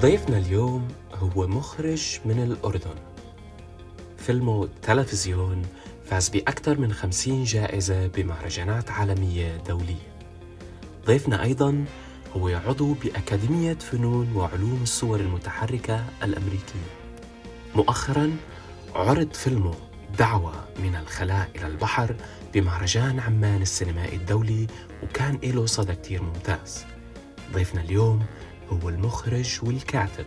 ضيفنا اليوم هو مخرج من الأردن. فيلمه تلفزيون فاز بأكثر من خمسين جائزة بمهرجانات عالمية دولية. ضيفنا أيضا هو عضو بأكاديمية فنون وعلوم الصور المتحركة الأمريكية. مؤخرا عرض فيلمه دعوة من الخلاء إلى البحر بمهرجان عمان السينمائي الدولي وكان له صدى كتير ممتاز. ضيفنا اليوم هو المخرج والكاتب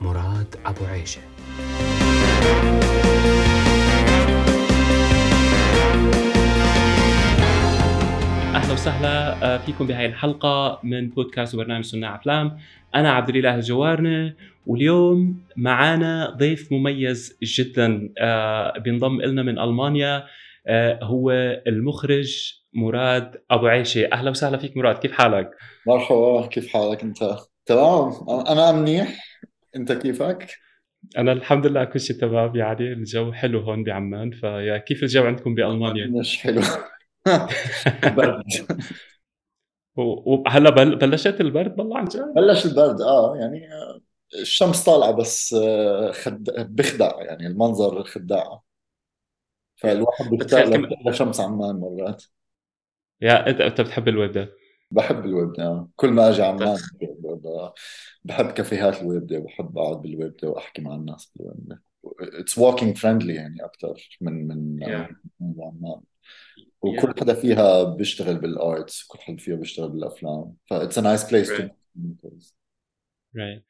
مراد أبو عيشة. أهلا وسهلا آه، فيكم بهاي الحلقة من بودكاست وبرنامج صناع أفلام. أنا عبد الإله الجوارنة واليوم معانا ضيف مميز جدا آه، بينضم لنا من ألمانيا آه، هو المخرج مراد أبو عيشة. أهلا وسهلا فيك مراد كيف حالك؟ مرحبا كيف حالك أنت؟ تمام. أنا منيح. أنت كيفك؟ أنا الحمد لله كل شيء تمام. يعني الجو حلو هون بعمان فيا كيف الجو عندكم بألمانيا؟ مش حلو. برد. وهلا بل- بلشت البرد والله عن جد؟ بلش البرد آه. يعني الشمس طالعة بس آه، خد... بخدع يعني المنظر خداع. فالواحد بتخيل كم... لشمس عمان مرات. يا انت أنت بتحب الوردة بحب آه. كل ما أجي عمان طخ. ب- بحب كافيهات الوردة بحب أقعد بالوردة وأحكي مع الناس بالوردة اتس walking فريندلي يعني أكثر من من من عمان وكل حدا فيها بيشتغل بالآرتس كل حدا فيها بيشتغل بالأفلام. ف it's a nice place to right. right.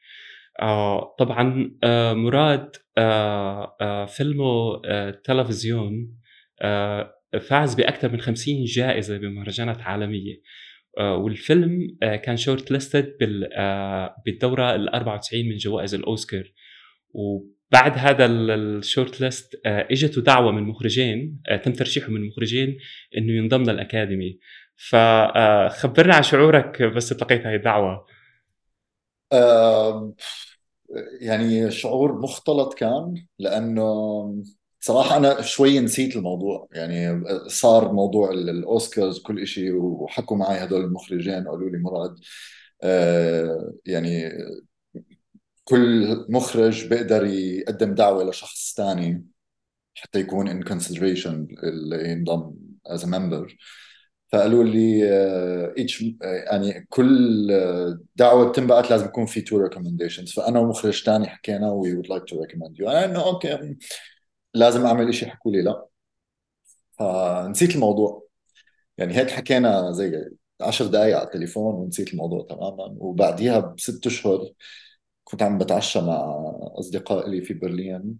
آه طبعا آه مراد آه آه فيلمه آه تلفزيون آه فاز بأكثر من 50 جائزة بمهرجانات عالمية. آه والفيلم آه كان shortlisted آه بالدورة ال 94 من جوائز الأوسكار. وبعد هذا ال shortlist آه إجته دعوة من مخرجين آه تم ترشيحه من مخرجين إنه ينضم لل Academy فخبرنا عن شعورك بس تلقيت هاي الدعوة. آه يعني شعور مختلط كان لأنه صراحة أنا شوي نسيت الموضوع يعني صار موضوع ال- الأوسكارز وكل إشي وحكوا معي هدول المخرجين قالوا لي مراد آه يعني كل مخرج بيقدر يقدم دعوة لشخص ثاني حتى يكون in consideration اللي ينضم as a member. فقالوا لي آه، each آه، يعني كل آه، دعوة بتنبعت لازم يكون في two recommendations. فأنا ومخرج ثاني حكينا we would like to recommend you. أنا إنه okay لازم أعمل إشي حكوا لي لا. فنسيت الموضوع. يعني هيك حكينا زي عشر دقايق على التليفون ونسيت الموضوع تماما. وبعديها بست أشهر كنت عم بتعشى مع أصدقاء لي في برلين.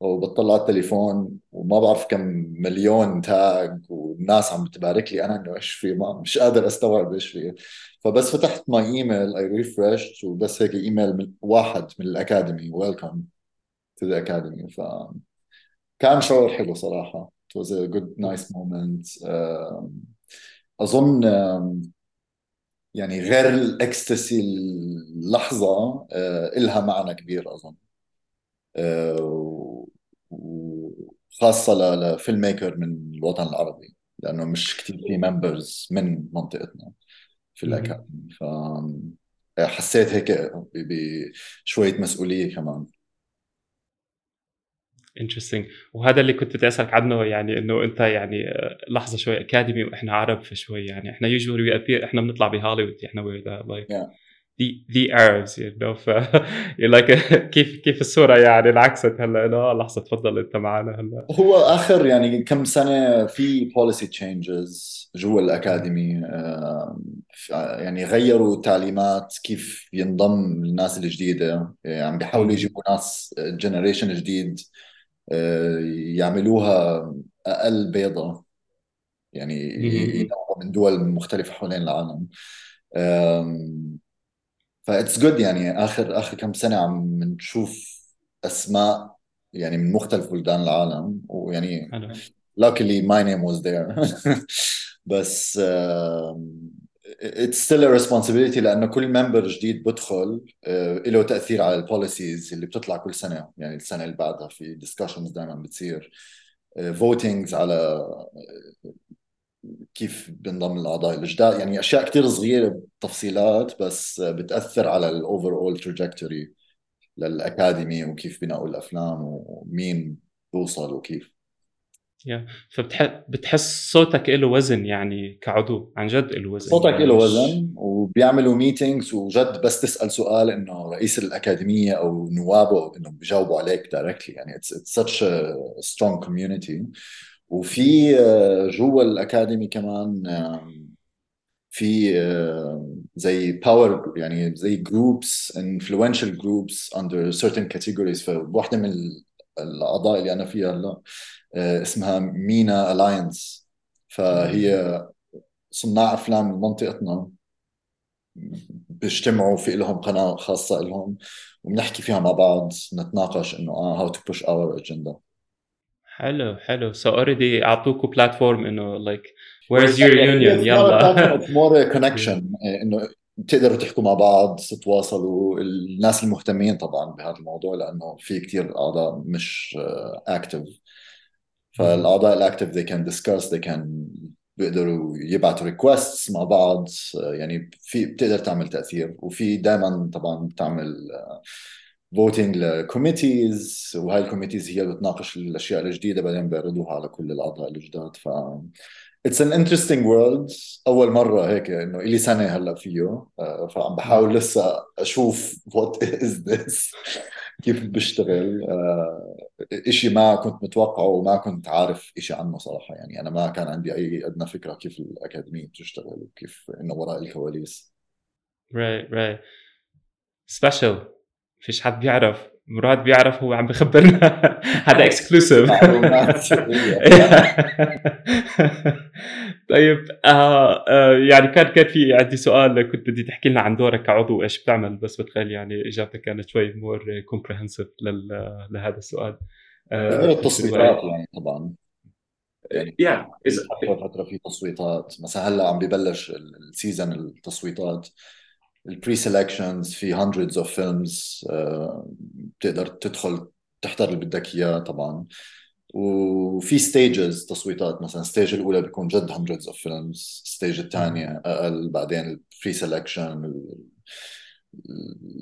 وبطلع على التليفون وما بعرف كم مليون tag والناس عم بتبارك لي. أنا إنه إيش في؟ ما مش قادر أستوعب إيش في. فبس فتحت my email I refreshed وبس هيك ايميل من واحد من ال Academy welcome to the Academy فكان شعور حلو صراحة. It was a good nice moment. أظن يعني غير الإكستسي اللحظة آه، إلها معنى كبير أظن. آه، وخاصة ل- ل filmmaker من الوطن العربي لأنه مش كتير في members من منطقتنا في مهم. ال Academy. ف حسيت هيك ب- بشوية مسؤولية كمان. Interesting. وهذا اللي كنت بدي أسألك عنه يعني إنه أنت يعني آه، لحظة شوي اكاديمي وإحنا عرب فشوي يعني إحنا يوجوالي appear إحنا بنطلع بهوليوود إحنا Yeah. the the Arabs you know ف like كيف كيف الصورة يعني انعكست هلأ إنه لحظة تفضل أنت معنا هلأ. هو آخر يعني كم سنة في policy changes جوا ال Academy آم، ف- يعني غيروا تعليمات كيف ينضم الناس الجديدة آه، عم بيحاولوا يجيبوا ناس generation جديد. آه، يعملوها أقل بيضا. يعني ي- ينوعوا من دول مختلفة حوالين العالم. ف it's good يعني آخر آخر كم سنة عم نشوف أسماء يعني من مختلف بلدان العالم. ويعني حلو. luckily my name was there. بس still a responsibility لأنه كل member جديد بدخل uh, له تأثير على ال policies اللي بتطلع كل سنة يعني السنة اللي بعدها في discussions دائما بتصير. uh, votings على كيف بينضم الأعضاء الجداد يعني أشياء كثير صغيرة تفصيلات بس بتأثر على ال overall trajectory لل Academy وكيف بناء الأفلام ومين بوصل وكيف. فبتحس صوتك له وزن يعني كعضو عن جد له وزن. صوتك يعني له وزن وبيعملوا meetings وجد بس تسأل سؤال إنه رئيس الأكاديمية أو نوابه إنه بيجاوبوا عليك directly يعني it's such strong community وفي آه، جوا ال Academy كمان في زي power يعني زي groups influential groups under certain categories فواحدة من الاعضاء اللي أنا فيها هلا آه، اسمها MENA Alliance. فهي صناع أفلام منطقتنا بيجتمعوا في لهم قناة خاصة لهم وبنحكي فيها مع بعض نتناقش إنه آه how to push our agenda حلو حلو. so already اعطوكم platform إنه like where's your union يلا. more connection إنه بتقدروا تحكوا مع بعض تتواصلوا. الناس المهتمين طبعا بهذا الموضوع لأنه في كثير أعضاء مش active uh, فالأعضاء ال active they can discuss they can بيقدروا يبعثوا requests مع بعض. يعني في بتقدر تعمل تأثير. وفي دائما طبعا بتعمل voting ل committees وهاي ال committees هي اللي بتناقش الأشياء الجديدة بعدين بيعرضوها على كل الأعضاء الجداد. ف it's an interesting world أول مرة هيك إنه إلي سنة هلأ فيه آه، فعم بحاول لسه أشوف what is this كيف بيشتغل آه، إشي ما كنت متوقعه وما كنت عارف إشي عنه صراحة. يعني أنا ما كان عندي أي أدنى فكرة كيف الأكاديمية بتشتغل وكيف إنه وراء الكواليس. Right right. Special. فيش حد بيعرف. مراد بيعرف هو عم بخبرنا. هذا exclusive طيب آه آه يعني كان كان في عندي سؤال كنت بدي تحكي لنا عن دورك كعضو إيش بتعمل؟ بس بتخيل يعني إجابتك كانت شوي more comprehensive لهذا السؤال. آه التصويتات يعني طبعا. يعني yeah. فتره فترة في تصويتات مثلا هلأ عم ببلش ال season التصويتات. ال pre-selections في hundreds of films uh, بتقدر تدخل تحضر اللي بدك إياه طبعا. وفي stages تصويتات مثلا ال stage الأولى بيكون جد hundreds of films ال stage الثانية أقل بعدين ال pre-selection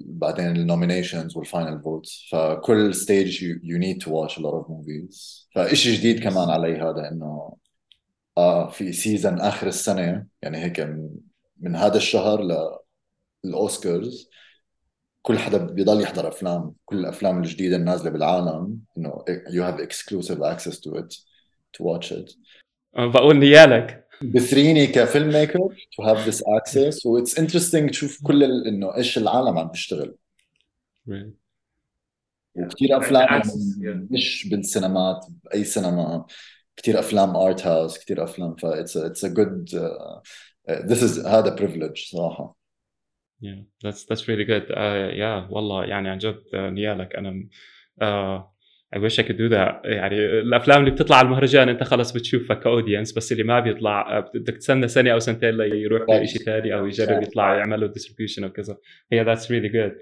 بعدين ال nominations وال final votes فكل stage you need to watch a lot of movies فشيء جديد كمان علي هذا إنه آه في season آخر السنة يعني هيك من, هذا الشهر للاوسكارز كل حدا بيضل يحضر أفلام كل الأفلام الجديدة النازلة بالعالم انه you have exclusive access to it to watch it بقول نيالك بثريني ك filmmaker to have this access what's interesting تشوف كل إنه إيش العالم عم بيشتغل. وكثير أفلام مش بالسينمات بأي سينما. كثير أفلام art house كثير أفلام ف it's it's a good this is هذا privilege صراحة. Yeah, that's that's really good. Uh, yeah, والله يعني عن جد نيالك أنا uh, I wish I could do that. يعني الأفلام اللي بتطلع على المهرجان أنت خلص بتشوفها ك audience بس اللي ما بيطلع بدك تستنى سنة أو سنتين ليروح لشيء ثاني أو يجرب يطلع يعمل له distribution أو كذا. هي that's really good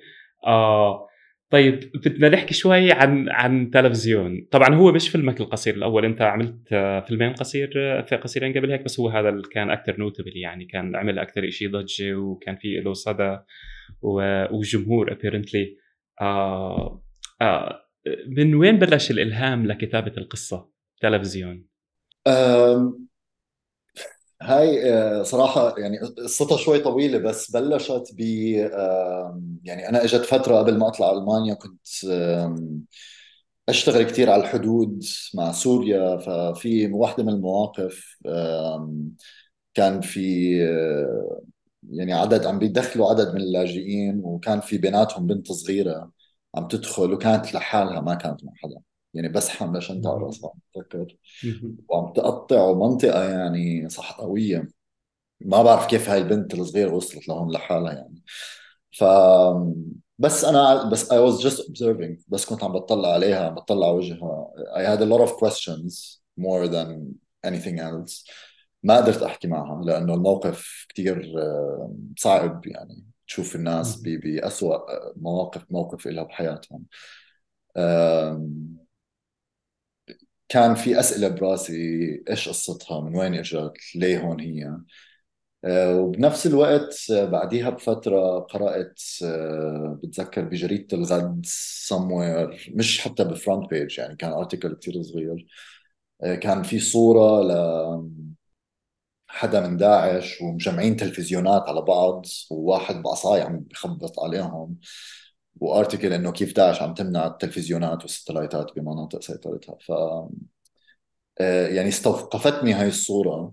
طيب بدنا نحكي شوي عن عن تلفزيون. طبعا هو مش فيلمك القصير الأول أنت عملت فيلمين قصير في قصيرين قبل هيك بس هو هذا اللي كان أكثر notable يعني كان عمل أكثر شيء ضجة وكان في له صدى وجمهور apparently آه آه من وين بلش الإلهام لكتابة القصة؟ تلفزيون. هاي آه، صراحة يعني قصتها شوي طويلة بس بلشت ب يعني أنا إجت فترة قبل ما أطلع ألمانيا كنت أشتغل كثير على الحدود مع سوريا ففي واحدة من المواقف كان في آه، يعني عدد عم بيدخلوا عدد من اللاجئين وكان في بيناتهم بنت صغيرة عم تدخل وكانت لحالها ما كانت مع حدا. يعني بس حامله شنطه على راسها بتذكر وعم تقطع منطقة يعني صحراوية. ما بعرف كيف هاي البنت الصغيرة وصلت لهون لحالها يعني. ف بس أنا بس I was just observing. بس كنت عم بطلع عليها عم بطلع وجهها. I had a lot of questions more than anything else. ما قدرت أحكي معها لأنه الموقف كثير صعب يعني. تشوف الناس بأسوأ مواقف موقف لها بحياتهم. كان في أسئلة براسي إيش قصتها؟ من وين إجت؟ ليه هون هي؟ آه، وبنفس الوقت آه، بعديها بفترة قرأت آه، بتذكر بجريدة الغد somewhere مش حتى بفرونت بيج يعني كان ارتكل كثير صغير. كان في صورة ل حدا من داعش ومجمعين تلفزيونات على بعض وواحد بعصاي عم بخبط عليهم. وارتكل إنه كيف داعش عم تمنع التلفزيونات والستلايتات بمناطق سيطرتها ف يعني استوقفتني هاي الصورة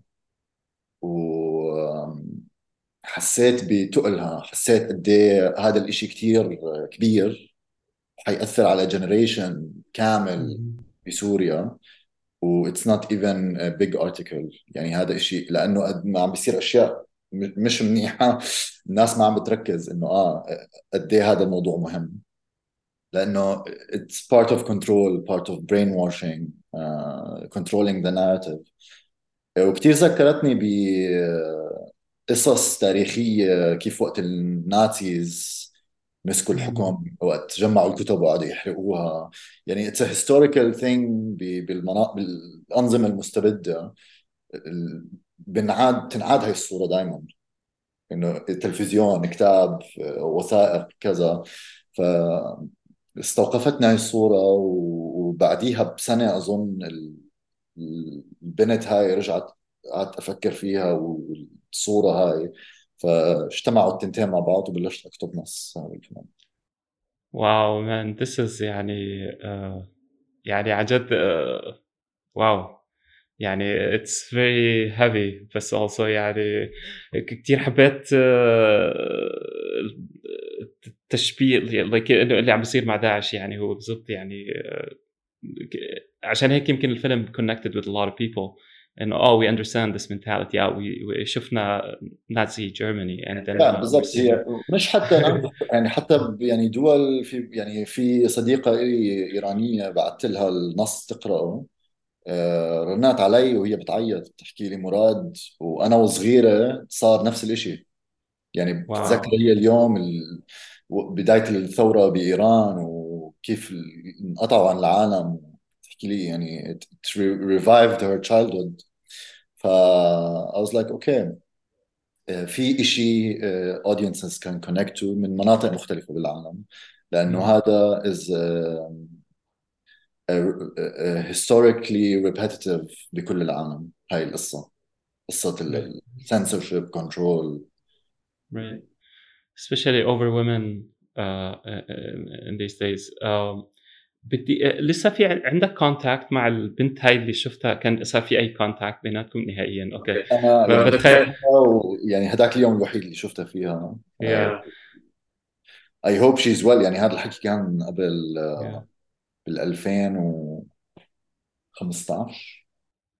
وحسيت بتقلها. حسيت قد إيه هذا الإشي كثير كبير حيأثر على جنريشن كامل بسوريا. و it's not even a big article. يعني هذا الشيء لأنه قد ما عم بيصير أشياء مش منيحة. الناس ما عم بتركز إنه آه قد إيه هذا الموضوع مهم. لأنه it's part of control part of brainwashing uh, controlling the narrative. وكثير ذكرتني بقصص تاريخية كيف وقت ال Nazis مسكوا الحكم وقت جمعوا الكتب وقعدوا يحرقوها. يعني it's historical thing بالأنظمة المستبدة. بنعاد تنعاد هاي الصورة دائما إنه التلفزيون كتاب وثائق كذا. ف استوقفتنا هاي الصورة وبعديها بسنة أظن البنت هاي رجعت قعدت أفكر فيها والصورة هاي. فاجتمعوا التنتين مع بعض وبلشت أكتب نص هذا الكلام. wow man this is يعني uh, يعني عن جد uh, wow. يعني it's very heavy بس also يعني كثير حبيت التشبيه like اللي عم بيصير مع داعش يعني هو بالضبط يعني عشان هيك يمكن الفيلم connected with a lot of people إنه آه we understand this mentality آه شفنا Nazi Germany لا بالضبط هي مش حتى يعني حتى يعني دول في يعني في صديقة لي إيرانية بعثت لها النص تقرأه. آه، رنات علي وهي بتعيط بتحكي لي مراد وأنا وصغيرة صار نفس الشيء يعني بتذكر هي اليوم بداية الثورة بإيران وكيف انقطعوا عن العالم. تحكي لي يعني it revived her childhood. ف I was like okay. آه، في شيء آه، audiences can connect to من مناطق مختلفة بالعالم لأنه هذا is historically repetitive بكل العالم هاي القصة. قصة ال censorship control. Right. Especially over women uh, in these days. Um, بدي لسه في عندك contact مع البنت هاي اللي شفتها؟ كان صار في أي كونتاكت بيناتكم نهائيا؟ أوكي أنا بتخيل يعني هذاك اليوم الوحيد اللي شفتها فيها. I hope she's well يعني هذا الحكي كان قبل yeah. بال 2015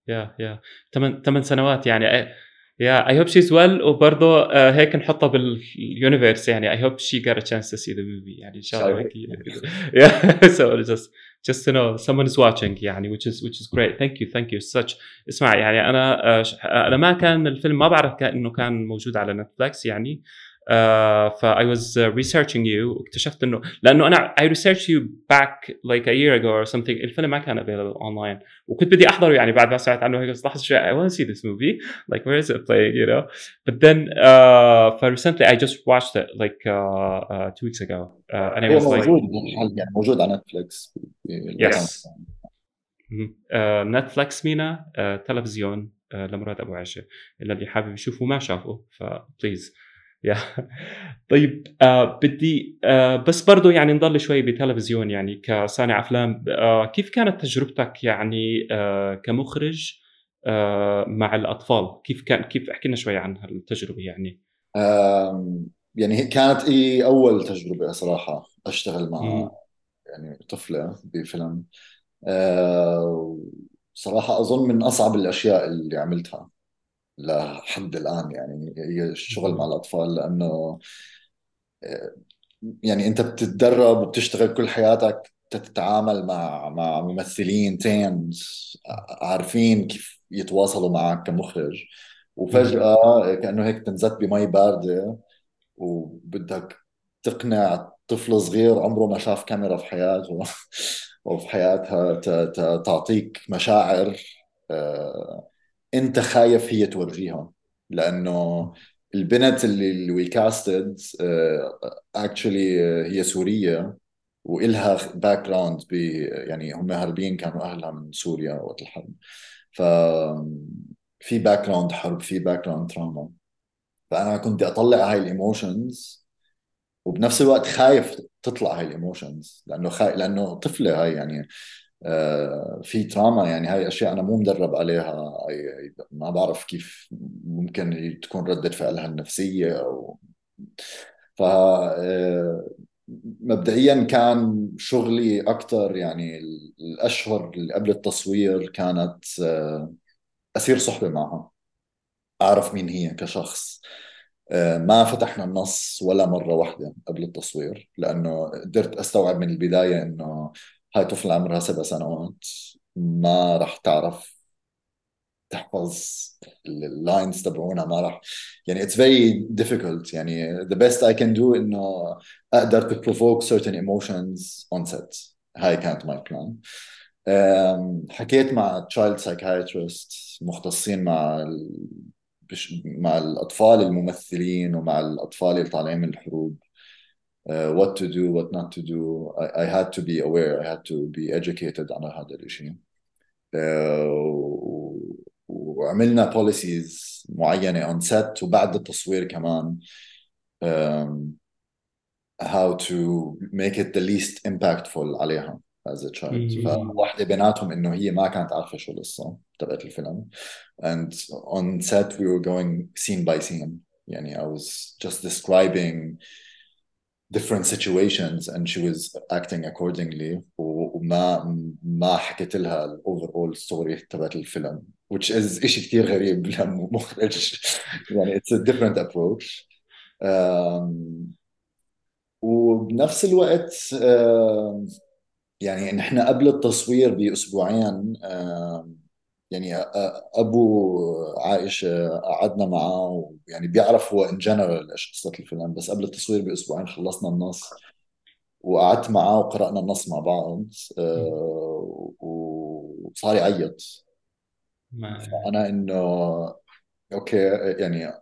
yeah yeah. ثمان ثمان سنوات يعني. yeah I hope she's well وبرضه هيك نحطها بال universe يعني. I hope she got a chance to see the movie يعني. إن شاء الله هيك yeah. So just just to know someone is watching يعني which is which is great. Thank you. Thank you such اسمع يعني أنا أنا ما كان الفيلم ما بعرف انه كان موجود على Netflix يعني. uh, ف I was uh, researching you واكتشفت انه لانه انا I researched you back like a year ago or something الفيلم ما كان available online وكنت بدي احضره يعني بعد ما سمعت عنه هيك لحظه شوي I want to see this movie like where is it playing you know but then uh, ف recently I just watched it like uh, uh, two weeks ago uh, and I was like موجود يعني موجود على نتفلكس yes نتفلكس مينا تلفزيون لمراد ابو عائشه الذي حابب يشوفه ما شافه فبليز يا طيب آه بدي آه بس برضه يعني نضل شوي بتلفزيون يعني كصانع أفلام. آه كيف كانت تجربتك يعني آه كمخرج آه مع الأطفال؟ كيف كان كيف احكي لنا شوي عن هالتجربة يعني. يعني كانت إيه أول تجربة صراحة أشتغل مع م. يعني طفلة بفيلم. آه صراحة أظن من أصعب الأشياء اللي عملتها. لحد الان يعني. هي الشغل مع الأطفال لأنه يعني أنت بتتدرب وبتشتغل كل حياتك تتعامل مع مع ممثلين تيمز عارفين كيف يتواصلوا معك كمخرج. وفجأة كأنه هيك تنزت بمي باردة وبدك تقنع طفل صغير عمره ما شاف كاميرا في حياته وفي حياتها تعطيك مشاعر انت خايف هي تورجيها لأنه البنت اللي اللي casted actually هي سورية وإلها background ب يعني هم هاربين كانوا أهلها من سوريا وقت الحرب. ف في background حرب في background trauma فأنا كنت أطلع هاي ال emotions وبنفس الوقت خايف تطلع هاي ال emotions لأنه خايف لأنه طفلة هاي يعني. في trauma يعني هاي أشياء أنا مو مدرب عليها ما بعرف كيف ممكن تكون ردة فعلها النفسية أو ف آه، مبدئيا كان شغلي أكثر يعني الأشهر اللي قبل التصوير كانت آه، أسير صحبة معها أعرف مين هي كشخص. ما فتحنا النص ولا مرة واحدة قبل التصوير لأنه قدرت أستوعب من البداية إنه هاي طفلة عمرها سبع سنوات ما راح تعرف تحفظ اللاينز تبعونها ما راح يعني it's very difficult يعني the best I can do إنه أقدر to provoke certain emotions on set هاي كانت my plan حكيت مع child psychiatrist مختصين مع. مع الأطفال الممثلين ومع الأطفال اللي طالعين من الحروب uh, what to do what not to do I, I had to be aware I had to be educated على هذا الشيء uh, وعملنا policies معينة on set وبعد التصوير كمان um, how to make it the least impactful عليها as a child فواحدة بيناتهم انه هي ما كانت عارفة شو القصة تبعت الفيلم and on set we were going scene by scene يعني I was just describing different situations and she was acting accordingly. وما ما حكيت لها ال overall story تبعت الفيلم which is شيء كثير غريب. لمخرج يعني it's a different approach. um, وبنفس الوقت uh, يعني نحن قبل التصوير بأسبوعين uh, يعني أبو عائشة قعدنا معه يعني بيعرف هو ان جنرال إيش قصة الفيلم بس قبل التصوير بأسبوعين خلصنا النص وقعدت معه وقرأنا النص مع بعض وصار يعيط. فأنا إنه okay يعني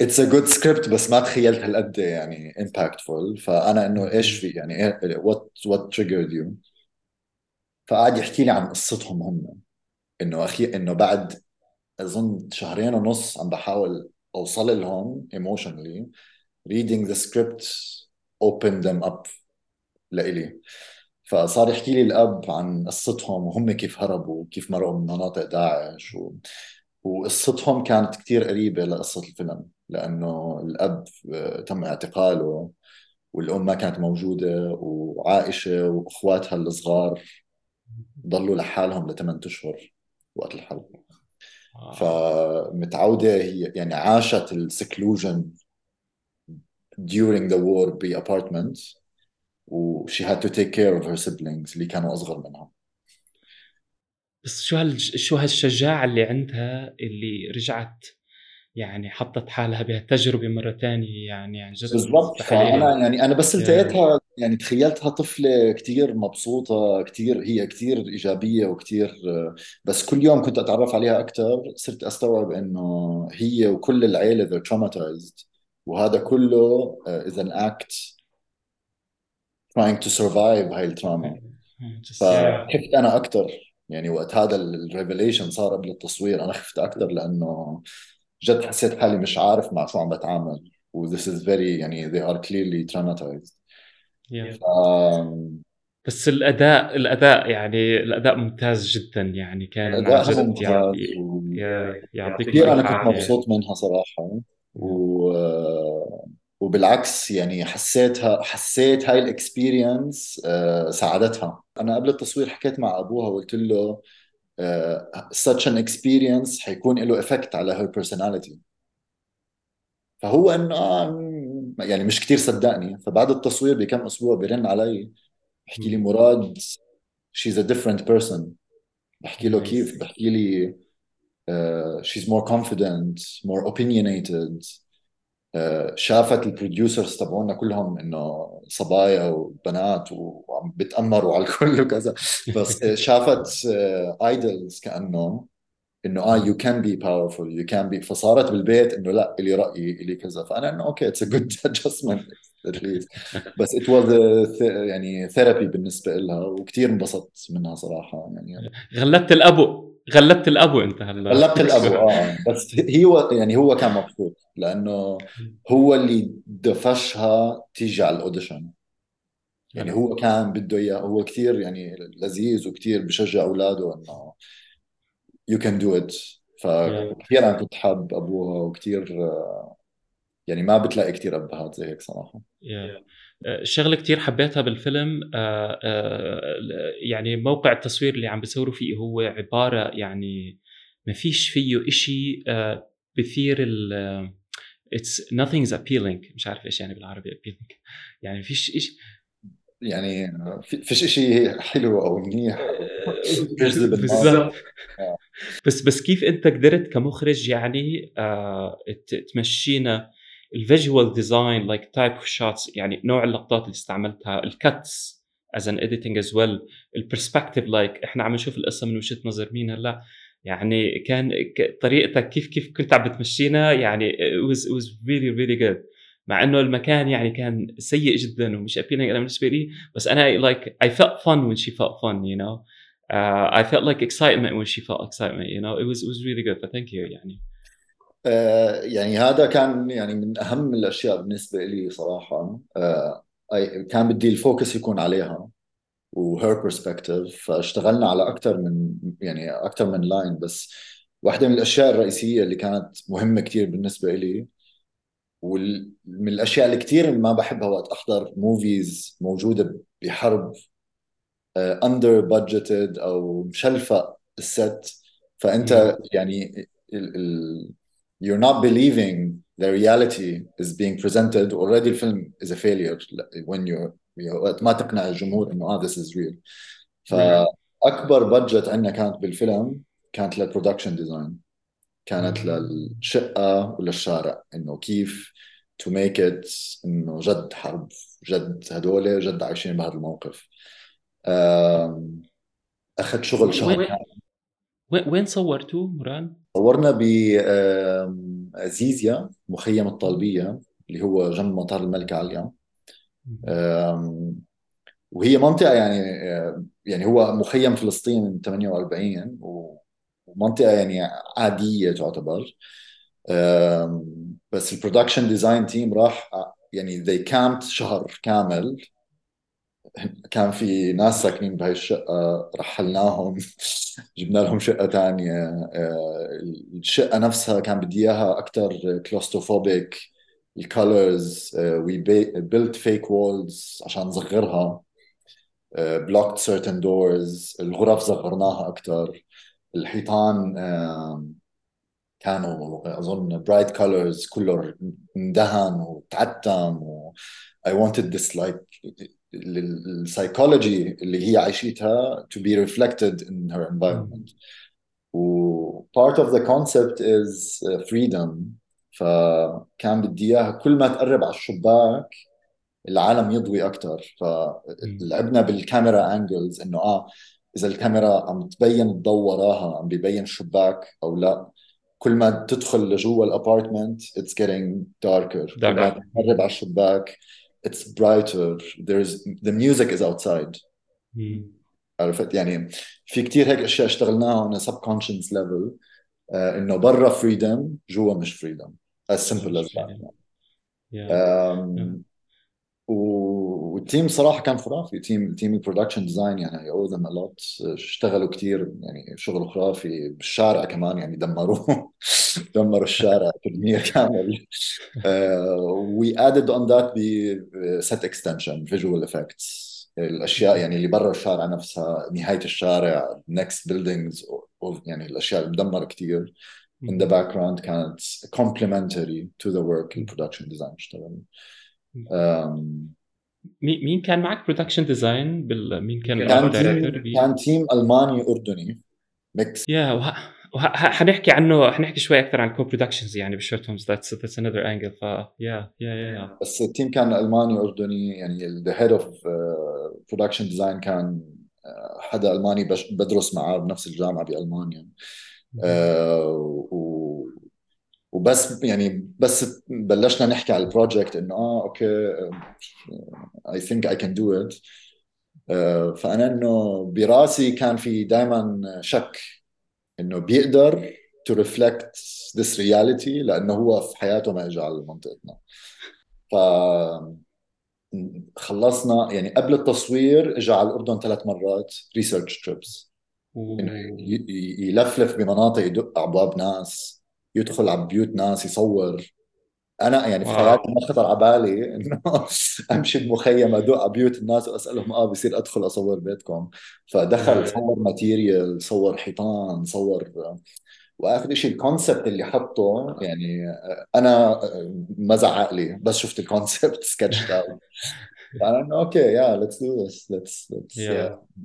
it's a good script بس ما تخيلت هالقد يعني impactful فأنا إنه إيش في يعني what what triggered you فقعد يحكي لي عن قصتهم هم. إنه أخي إنه بعد أظن شهرين ونص عم بحاول أوصل لهم emotionally reading the script opened them up لإلي. فصار يحكي لي الأب عن قصتهم وهم كيف هربوا وكيف مرقوا من مناطق داعش و... وقصتهم كانت كتير قريبة لقصة الفيلم لأنه الأب آه، تم اعتقاله والأم ما كانت موجودة وعائشة وأخواتها الصغار ضلوا لحالهم لثمان أشهر. وقت الحرب. آه. فمتعودة هي يعني عاشت السكلوجن during the war بأبارتمنت و she had to take care of her siblings اللي كانوا أصغر منها. بس شو هال شو هالشجاعة اللي عندها اللي رجعت يعني حطت حالها بهالتجربة مرة ثانية يعني عن جد بالضبط. فأنا يعني أنا بس التقيتها يعني تخيلتها طفلة كثير مبسوطة كثير هي كثير إيجابية وكثير بس كل يوم كنت أتعرف عليها أكثر صرت أستوعب إنه هي وكل العيلة they're traumatized وهذا كله is an act trying to survive هاي التراما فخفت أنا أكثر يعني وقت هذا الريفيليشن صار قبل التصوير أنا خفت أكثر لأنه جد حسيت حالي مش عارف مع شو عم بتعامل و this is very يعني they are clearly traumatized. ف... بس الأداء الأداء يعني الأداء ممتاز جدا يعني كان عن جد يعني يعطيك كثير أنا كنت مبسوط منها صراحة. و وبالعكس يعني حسيتها حسيت هاي ال experience آه، ساعدتها. أنا قبل التصوير حكيت مع أبوها وقلت له uh, such an experience حيكون له effect على her personality. فهو إنه آه يعني مش كتير صدقني. فبعد التصوير بكم أسبوع بيرن علي بحكي لي مراد she's a different person. بحكي له كيف بحكي لي uh, she's more confident more opinionated. آه، شافت ال producers تبعونا كلهم إنه صبايا وبنات وعم بتأمروا على الكل وكذا. بس شافت idols كانه إنه آه you can be powerful you can be فصارت بالبيت إنه لا إلي رأيي إلي كذا. فأنا إنه okay it's a good adjustment بس it was يعني therapy بالنسبة لها وكثير انبسطت منها صراحة. يعني غلبت الأبو غلبت الأبو أنت هلا. غلبت الأبو آه. بس هي يعني هو كان مبسوط لأنه هو اللي دفشها تيجي على ال audition. يعني هو كان بده إياه هو كثير يعني لذيذ وكثير بشجع أولاده إنه you can do it فكثير أنا كنت حاب أبوها وكثير يعني ما بتلاقي كثير أبهات زي هيك صراحة. Yeah. شغلة كثير حبيتها بالفيلم آه، آه، يعني موقع التصوير اللي عم بيصوروا فيه هو عبارة يعني ما فيش فيه إشي آه، بثير ال it's nothing is appealing مش عارف إيش يعني بالعربي appealing. يعني فيش شيء يعني فيش شيء حلو أو منيح. بالضبط. بس بس كيف أنت قدرت كمخرج يعني تمشينا ال visual design like type of shots يعني نوع اللقطات اللي استعملتها ال cuts as in editing as well ال perspective like إحنا عم نشوف القصة من وجهة نظر مين هلأ؟ يعني كان طريقتك كيف كيف كنت عم بتمشينا يعني it was, it was really really good. مع إنه المكان يعني كان سيء جدا ومش appealing أنا بالنسبة لي بس أنا like I felt fun when she felt fun you know. Uh, I felt like excitement when she felt excitement you know? It was it was really good but thank you يعني آه، يعني هذا كان يعني من أهم الأشياء بالنسبة لي صراحة. آه، كان بدي ال focus يكون عليها و her perspective فاشتغلنا على أكثر من يعني أكثر من line بس واحدة من الأشياء الرئيسية اللي كانت مهمة كثير بالنسبة لي ومن الأشياء اللي كثير ما بحبها وقت أحضر movies موجودة بحرب under uh, budgeted أو مشلفه ال set فأنت يعني ال ال you're not believing the reality is being presented. Already الفيلم is a failure. when you وقت ما تقنع الجمهور إنه آه this is real. فاكبر budget عندنا كانت بالفيلم كانت لل production design كانت للشقة وللشارع إنه كيف to make it إنه جد حرب جد هدول جد عايشين بهذا الموقف. اخذ شغل شهر وين وين صورتوا مران؟ صورنا بزيزيا مخيم الطالبيه اللي هو جنب مطار الملكه عليا وهي منطقة يعني يعني هو مخيم فلسطين من 48 ومنطقة يعني عادية تعتبر. بس ال production design team راح يعني they camped شهر كامل. كان في ناس ساكنين بهاي الشقة رحلناهم جبنا لهم شقة تانية. آه، الشقة نفسها كان بدي إياها أكثر claustrophobic ال colors we built fake walls عشان نصغرها. blocked certain doors الغرف صغرناها أكثر الحيطان كانوا أظن bright colors كله اندهن وتعتم و I wanted this like السايكولوجي اللي هي عايشتها to be reflected in her environment. و part of the concept is freedom. فكان بدي إياها كل ما تقرب على الشباك العالم يضوي أكثر فلعبنا بال camera angles إنه آه إذا الكاميرا عم تبين الضوء وراها عم بيبين الشباك أو لا. كل ما تدخل لجوا ال apartment it's getting darker. كل ما تقرب على الشباك it's brighter there's the music is outside عرفت يعني في كتير هيك اشياء اشتغلناها on a subconscious level uh, انه برا freedom جوا مش freedom as simple as that yeah. Um, وال team صراحة كان خرافي. team team ال production design يعني I owe them a lot اشتغلوا كثير يعني شغل خرافي. بالشارع كمان يعني دمروه دمروا الشارع تدمير كامل we added on that ب set extension visual effects الأشياء يعني اللي برا الشارع نفسها نهاية الشارع next buildings يعني الأشياء المدمره كثير in the background كانت complementary to the work ال production design اشتغل مين كان معك production design بال... مين كان كان team كان team ألماني أردني mix yeah حنحكي عنه حنحكي شوي أكثر عن co-productions يعني بال short films that's that's another angle ف yeah yeah yeah بس ال team كان ألماني أردني يعني the head of production design كان uh, حدا ألماني بدرس معاه بنفس الجامعة بألمانيا. uh, و وبس يعني بس بلشنا نحكي على ال project إنه آه okay I think I can do it فأنا إنه براسي كان في دائما شك إنه بيقدر to reflect this reality لأنه هو في حياته ما اجى على منطقتنا. ف خلصنا يعني قبل التصوير اجى على الأردن ثلاث مرات research trips يلفلف بمناطق يدق أبواب ناس. يدخل على بيوت ناس يصور. أنا يعني في حياتي ما خطر على بالي إنه أمشي بمخيم أدق على بيوت الناس وأسألهم آه بصير أدخل أصور بيتكم. فدخل صور material صور حيطان صور وآخر شيء ال concept اللي حطه يعني أنا ما زعق لي بس شفت ال concept sketched out فأنا إنه okay yeah let's do this let's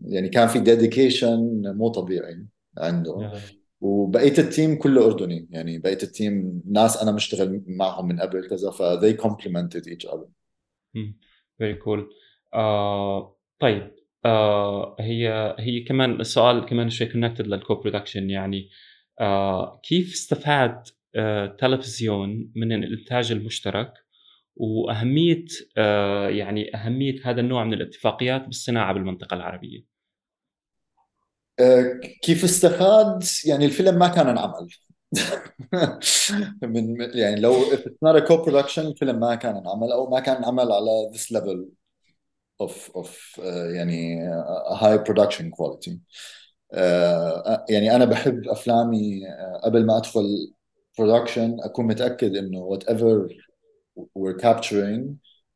يعني كان في dedication مو طبيعي عنده. Yeah. وبقية ال team كله أردني. يعني بقية ال team ناس أنا مشتغل معهم من قبل كذا ف they complemented each other. very cool آه طيب آه هي هي كمان السؤال كمان شوي connected لل co-production يعني آه كيف استفاد تلفزيون من الإنتاج المشترك؟ وأهمية يعني أهمية هذا النوع من الاتفاقيات بالصناعة بالمنطقة العربية. آه، كيف استفاد؟ يعني الفيلم ما كان انعمل. من يعني لو it's not a co-production الفيلم ما كان انعمل أو ما كان انعمل على this level of of يعني هاي production quality يعني أنا بحب أفلامي آه، قبل ما أدخل production أكون متأكد إنه whatever we're capturing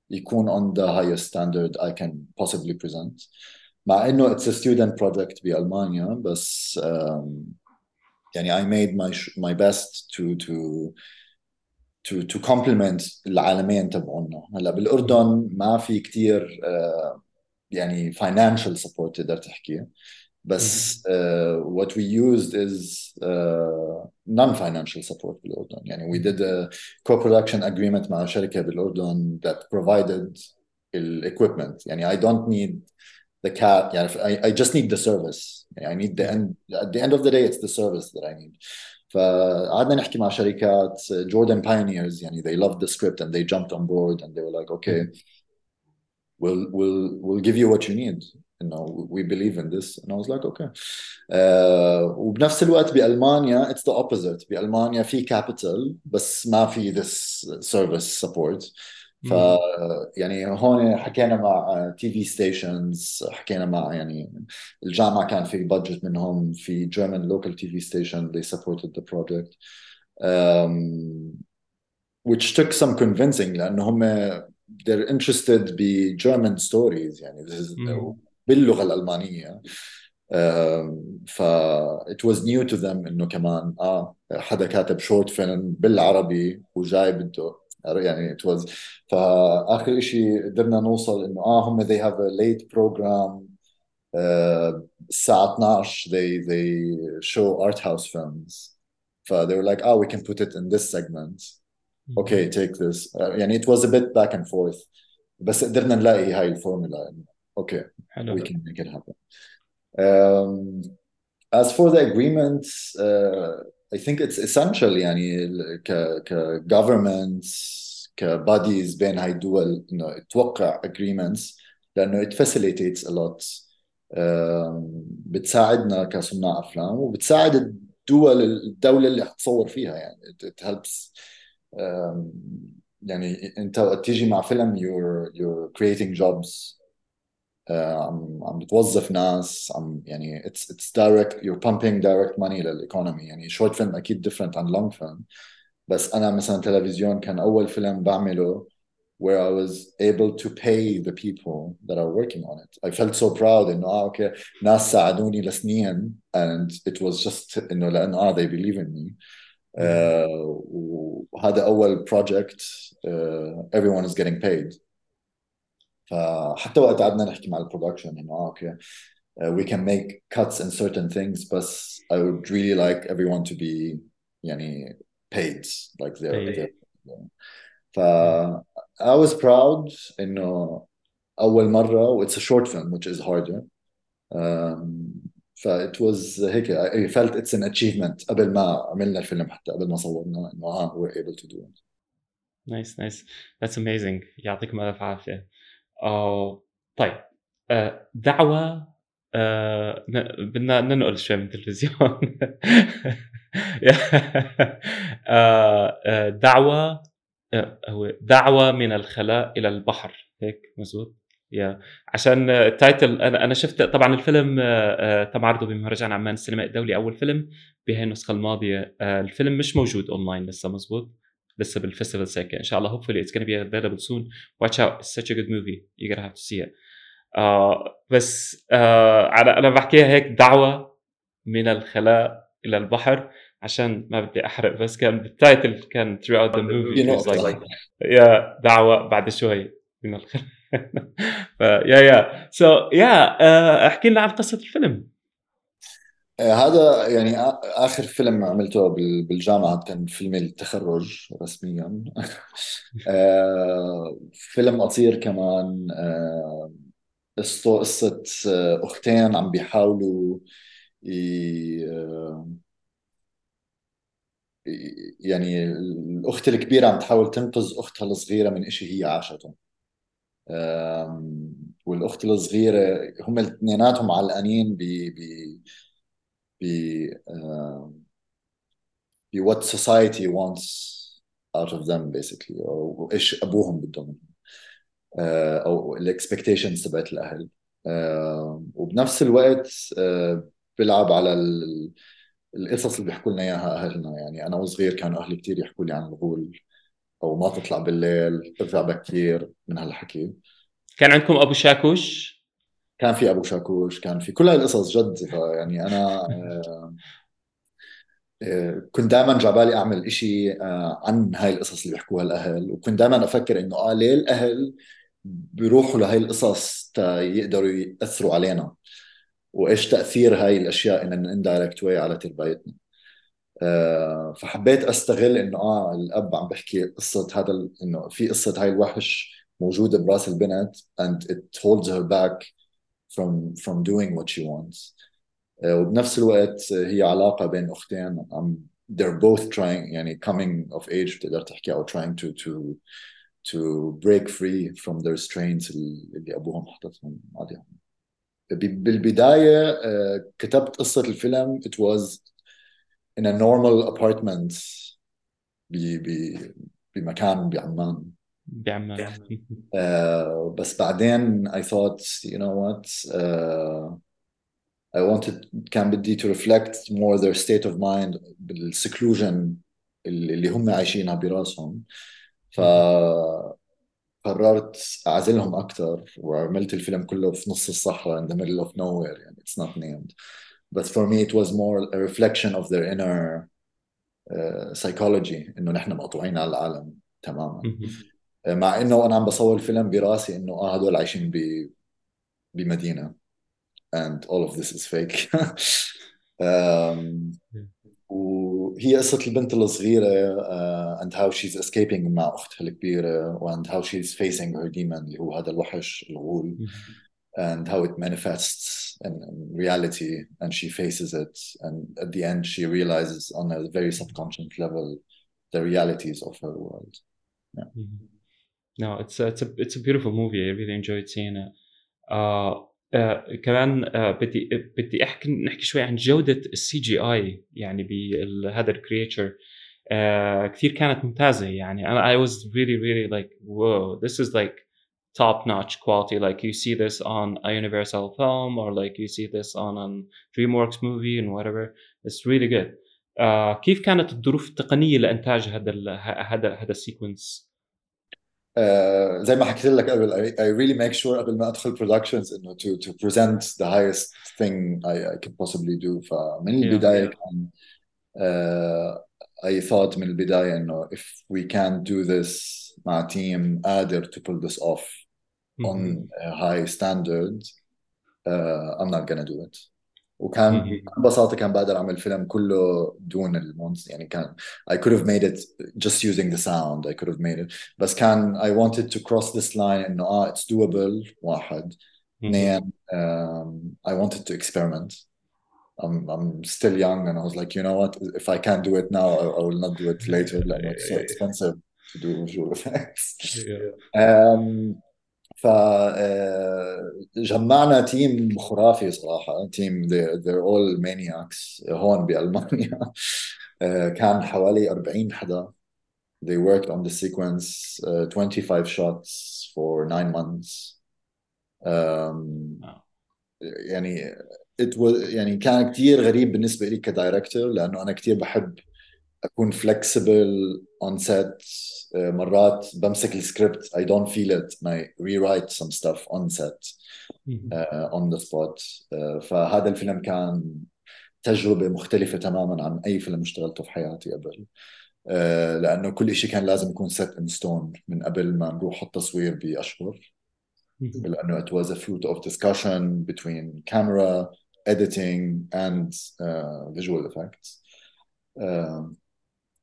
يكون on the highest standard I can possibly present مع انه اتس ستودنت بروجكت بالمانيا بس يعني I made my my best to to to to complement العالمين تبعونا هلا بالاردن ما في كثير uh, يعني financial support تقدر تحكي بس uh, what we used is uh, non-financial support بالاردن يعني we did a co-production agreement مع شركه بالاردن that provided equipment يعني I don't need the cat يعني I, I just need the service يعني I need the end at the end of the day it's the service that I need فقعدنا نحكي مع شركات Jordan Pioneers يعني they loved the script and they jumped on board and they were like okay we'll we'll we'll give you what you need you know we believe in this and I was like okay uh, وبنفس الوقت بألمانيا it's the opposite بألمانيا في capital بس ما في this service support ف يعني هون حكينا مع تي في ستيشنز حكينا مع يعني الجامعة كان في budget منهم في German local TV station they supported the project. Um, which took some convincing لأنه هم they're interested ب German stories يعني this is باللغة الألمانية. ف it was new to them إنه كمان آه حدا كاتب short film بالعربي وجاي بده يعني it was فاخر شيء قدرنا نوصل انه اه هم they have a late program uh, الساعه 12 they they show art house films ف they were like oh we can put it in this segment okay take this uh, يعني it was a bit back and forth بس قدرنا نلاقي هاي الفورمولا انه اوكي we can make it happen um, as for the agreements uh, I think it's essential يعني ك ك governments كباديز بين هاي الدول إنه توقع agreements لأنه it facilitates a lot. بتساعدنا كصناع أفلام وبتساعد الدول الدولة اللي حتصور فيها يعني. It helps. يعني انت وقت تيجي مع فيلم you're you're creating jobs. عم عم بتوظف ناس عم يعني it's it's direct you're pumping direct money لل economy يعني short film أكيد different عن long film بس أنا مثلا تلفزيون كان أول فيلم بعمله where I was able to pay the people that are working on it. I felt so proud إنه آه أوكي ناس ساعدوني لسنين and it was just إنه لأنه آه they believe in me. Uh, وهذا أول project uh, everyone is getting paid. فحتى وقت قعدنا نحكي مع البرودكشن انه اه اوكي uh, we can make cuts in certain things but I would really like everyone to be يعني paid like they're, paid. they're ف I was proud انه اول مره و it's a short film which is harder um, ف it was هيك I felt it's an achievement قبل ما عملنا الفيلم حتى قبل ما صورنا انه اه we're able to do it نايس نايس ذاتس اميزنج يعطيكم الف عافيه آه طيب. آه دعوة آه بدنا ننقل شوي من التلفزيون. دعوة هو دعوة من الخلاء إلى البحر. هيك مزبوط؟ yeah. عشان ال title أنا أنا شفت طبعا الفيلم تم عرضه بمهرجان عمان السينما الدولي أول فيلم بهي النسخة الماضية. الفيلم مش موجود اونلاين لسه مزبوط؟ لسه بال festival ساكن. إن شاء الله hopefully it's gonna be available soon. Watch out. It's such a good movie. You're gonna have to see it. آه بس آه أنا أنا بحكيها هيك دعوة من الخلاء إلى البحر عشان ما بدي أحرق. بس كان بال title كان throughout the movie it was like يا دعوة بعد شوي من الخلاء. يا يا. so يا احكي لنا عن قصة الفيلم. هذا يعني آخر فيلم عملته بالجامعة كان فيلم التخرج رسميا. آه، فيلم قصير كمان. آه، قصته قصة آه، أختين عم بيحاولوا يعني الأخت الكبيرة عم تحاول تنقذ أختها الصغيرة من شيء هي عاشته. والأخت الصغيرة هم الاثنيناتهم علقانين ب ب ب ب what society wants out of them basically. أو إيش أبوهم بدهم. آه، أو ال expectations تبعت الأهل. وبنفس الوقت آه، بيلعب على القصص اللي بيحكوا لنا إياها أهلنا. يعني أنا وصغير كانوا أهلي كثير يحكوا لي عن الغول. أو ما تطلع بالليل ارجع بكير. من هالحكي. كان عندكم أبو شاكوش؟ كان في أبو شاكوش كان في كل هاي القصص جد يعني أنا آه، آه، كنت دائما جاي عبالي أعمل إشي آه، عن هاي القصص اللي بيحكوها الأهل وكنت دائما أفكر إنه آه ليه الأهل بيروحوا لهي القصص تا يقدروا يأثروا علينا؟ وإيش تأثير هاي الأشياء in indirect way على تربيتنا آه، فحبيت أستغل إنه آه الأب عم بحكي قصة هذا إنه في قصة هاي الوحش موجودة براس البنت and it holds her back from from doing what she wants آه، وبنفس الوقت هي علاقه بين اختين عم they're both trying يعني coming of age بتقدر تحكي او trying to to to break free from their strains اللي ابوهم حطتهم عليهم بالبدايه آه، كتبت قصه الفيلم it was in a normal apartment بمكان بعمان بعمان uh, بس بعدين I thought you know what uh, I wanted كان بدي to reflect more their state of mind بالسكلوجن اللي هم عايشينها براسهم ف قررت اعزلهم اكثر وعملت الفيلم كله في نص الصحراء in the middle of nowhere يعني it's not named but for me it was more a reflection of their inner uh, psychology انه نحن مقطوعين على العالم تماما مع انه أنا عم بصور الفيلم براسي انه آه هدول عايشين ب بمدينه and all of this is fake um, وهي قصة البنت الصغيرة uh, and how she's escaping مع أختها الكبيرة and how she's facing her demon اللي هو هذا الوحش الغول and how it manifests in, in, reality and she faces it and at the end she realizes on a very subconscious level the realities of her world yeah. Mm-hmm. no it's a, it's a it's a beautiful movie I really enjoyed seeing it uh, uh, كمان uh, بدي بدي احكي نحكي شوي عن جوده السي جي اي يعني بهذا الكريتشر uh, كثير كانت ممتازه يعني I was really really like whoa this is like top notch quality like you see this on a universal film or like you see this on a dreamworks movie and whatever it's really good uh, كيف كانت الظروف التقنيه لانتاج هذا هذا هذا السيكونس uh, زي ما حكيت لك قبل I, I really make sure قبل ما ادخل productions انه to to present the highest thing I, I could possibly do فمن البدايه yeah, yeah. كان uh, I thought من البدايه انه if we can't do this مع تيم قادر to pull this off on a high standard uh, I'm not gonna do it وكان مهم. ببساطة كان بقدر أعمل فيلم كله دون المونز يعني كان I could have made it just using the sound I could have made it بس كان I wanted to cross this line إنه آه it's doable واحد مهم. اثنين um, I wanted to experiment I'm, I'm still young and I was like you know what if I can't do it now I, I will not do it later لأنه it's so expensive to do visual effects Yeah. um, ف آه، تيم خرافي صراحة تيم they're, they're all maniacs هون بألمانيا. آه، كان حوالي 40 حدا. They worked on the sequence uh, 25 shots for 9 months. um. يعني it was يعني كان كتير غريب بالنسبة لي ك director لأنه أنا كتير بحب أكون flexible on set مرات بمسك ال script. I don't feel it، I rewrite some stuff on set on the spot فهذا الفيلم كان تجربة مختلفة تماما عن أي فيلم اشتغلته في حياتي قبل. uh, لأنه كل شيء كان لازم يكون set in stone من قبل ما نروح التصوير بأشهر. لأنه it was a fruit of discussion بين كاميرا editing and visual visual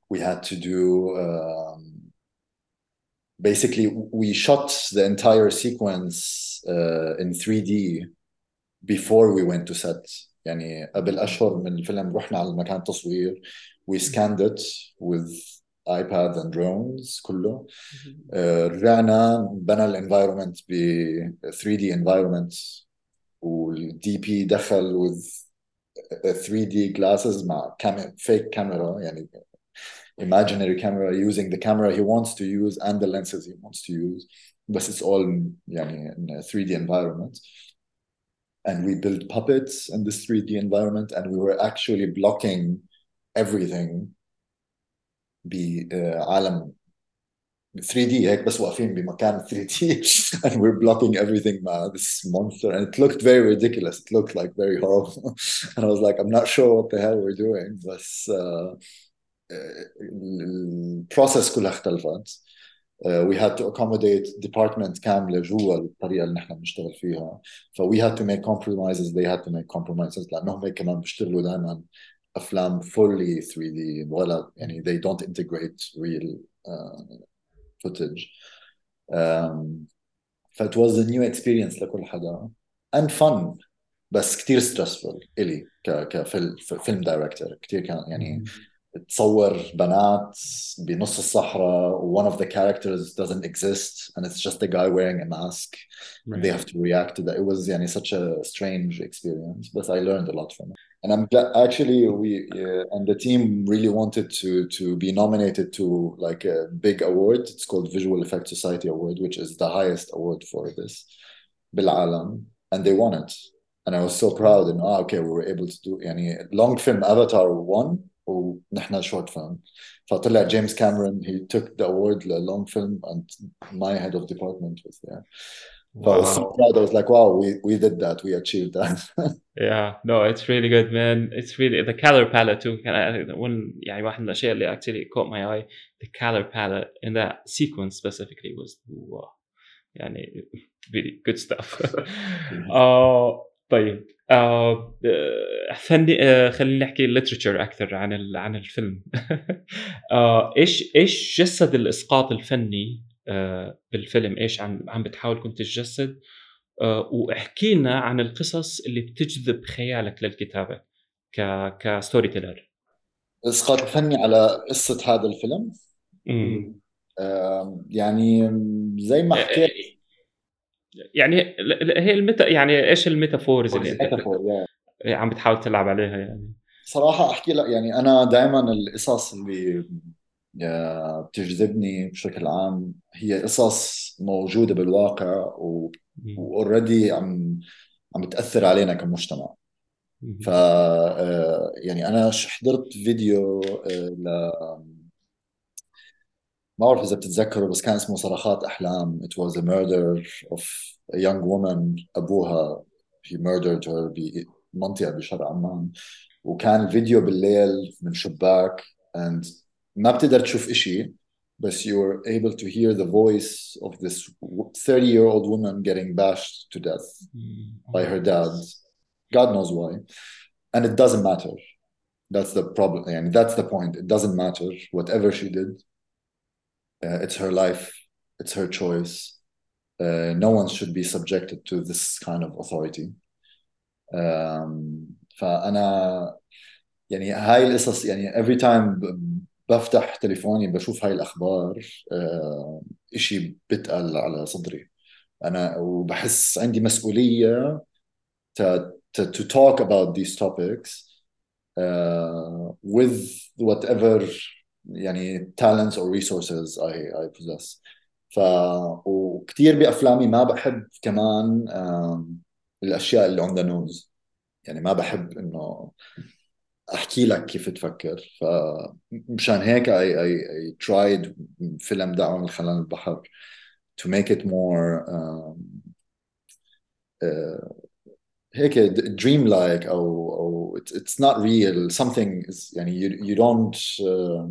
we had to do um, basically we shot the entire sequence uh, in 3D before we went to set يعني قبل أشهر من الفيلم رحنا على مكان التصوير we scanned it with iPad and drones كله آه، رجعنا بنى الانفايرمنت ب 3 دي environment والدي بي دخل with 3 دي glasses مع كام fake camera يعني imaginary camera using the camera he wants to use and the lenses he wants to use بس it's all يعني in a 3D environment and we built puppets in this 3D environment and we were actually blocking everything بعالم 3D هيك بس واقفين بمكان 3D and we're blocking everything مع this monster and it looked very ridiculous it looked like very horrible and I was like I'm not sure what the hell we're doing بس uh, البروسيس كلها اختلفت Uh, we had to accommodate department كاملة جوا الطريقة اللي نحن بنشتغل فيها ف we had to make compromises they had to make compromises لأنهم هيك كمان بيشتغلوا دائما أفلام fully 3D ولا يعني they don't integrate real uh, footage um, ف it was a new experience لكل حدا and fun بس كتير stressful إلي ك كفيلم دايركتور كتير كان يعني تصور بنات بنص الصحراء one of the characters doesn't exist and it's just a guy wearing a mask and they have to react to that it was يعني such a strange experience but I learned a lot from it and I'm glad actually we uh, and the team really wanted to to be nominated to like a big award it's called Visual Effect Society Award which is the highest award for this بالعالم and they won it and I was so proud and oh, okay we were able to do يعني long film Avatar won ونحن short film فطلع جيمس كاميرون he took the award long film and my head of department was there so I was so proud I was like wow we, we did that we achieved that yeah no it's really good man it's really the color palette too كان one يعني واحد من الاشياء اللي actually caught my eye the color palette in that sequence specifically was wow. يعني really good stuff uh, طيب آه فني آه خلينا نحكي ليترشر أكثر عن. عن الفيلم. آه إيش إيش جسد الإسقاط الفني آه بالفيلم؟ إيش عم عم بتحاول كنت تجسد؟ آه وإحكي لنا عن القصص اللي بتجذب خيالك للكتابة ك ك storyteller اسقاط فني على قصة هذا الفيلم؟ امم آه يعني زي ما حكيت يعني هي الميتا يعني إيش ال metaphors اللي أنت yeah. عم بتحاول تلعب عليها يعني؟ صراحة أحكي لك يعني أنا دائما القصص اللي آه، بتجذبني بشكل عام هي قصص موجودة بالواقع و واوريدي عم عم بتأثر علينا كمجتمع. ف آه، يعني أنا ش- حضرت فيديو آه، ل ما بعرف إذا بتتذكروا بس كان اسمه صرخات أحلام it was a murder of a young woman أبوها he murdered her بمنطقة بشرق عمان وكان الفيديو بالليل من شباك and ما بتقدر تشوف إشي بس you're able to hear the voice of this 30 year old woman getting bashed to death Mm. by her dad God knows why and it doesn't matter that's the problem and that's the point it doesn't matter whatever she did uh, it's her life it's her choice uh, no one should be subjected to this kind of authority um, فأنا يعني هاي القصص يعني every time ب- بفتح تليفوني بشوف هاي الأخبار آه، إشي بتقل على صدري أنا وبحس عندي مسؤولية to, to, to talk about these topics uh, with whatever يعني talents or resources I, I possess ف وكثير بأفلامي ما بحب كمان آم، الأشياء اللي on the nose يعني ما بحب إنه احكي لك كيف تفكر فمشان هيك I, I, I tried فيلم دعوة من الخلال البحر to make it more um, uh, هيك dream like او او it's, it's not real something is يعني you, you don't uh,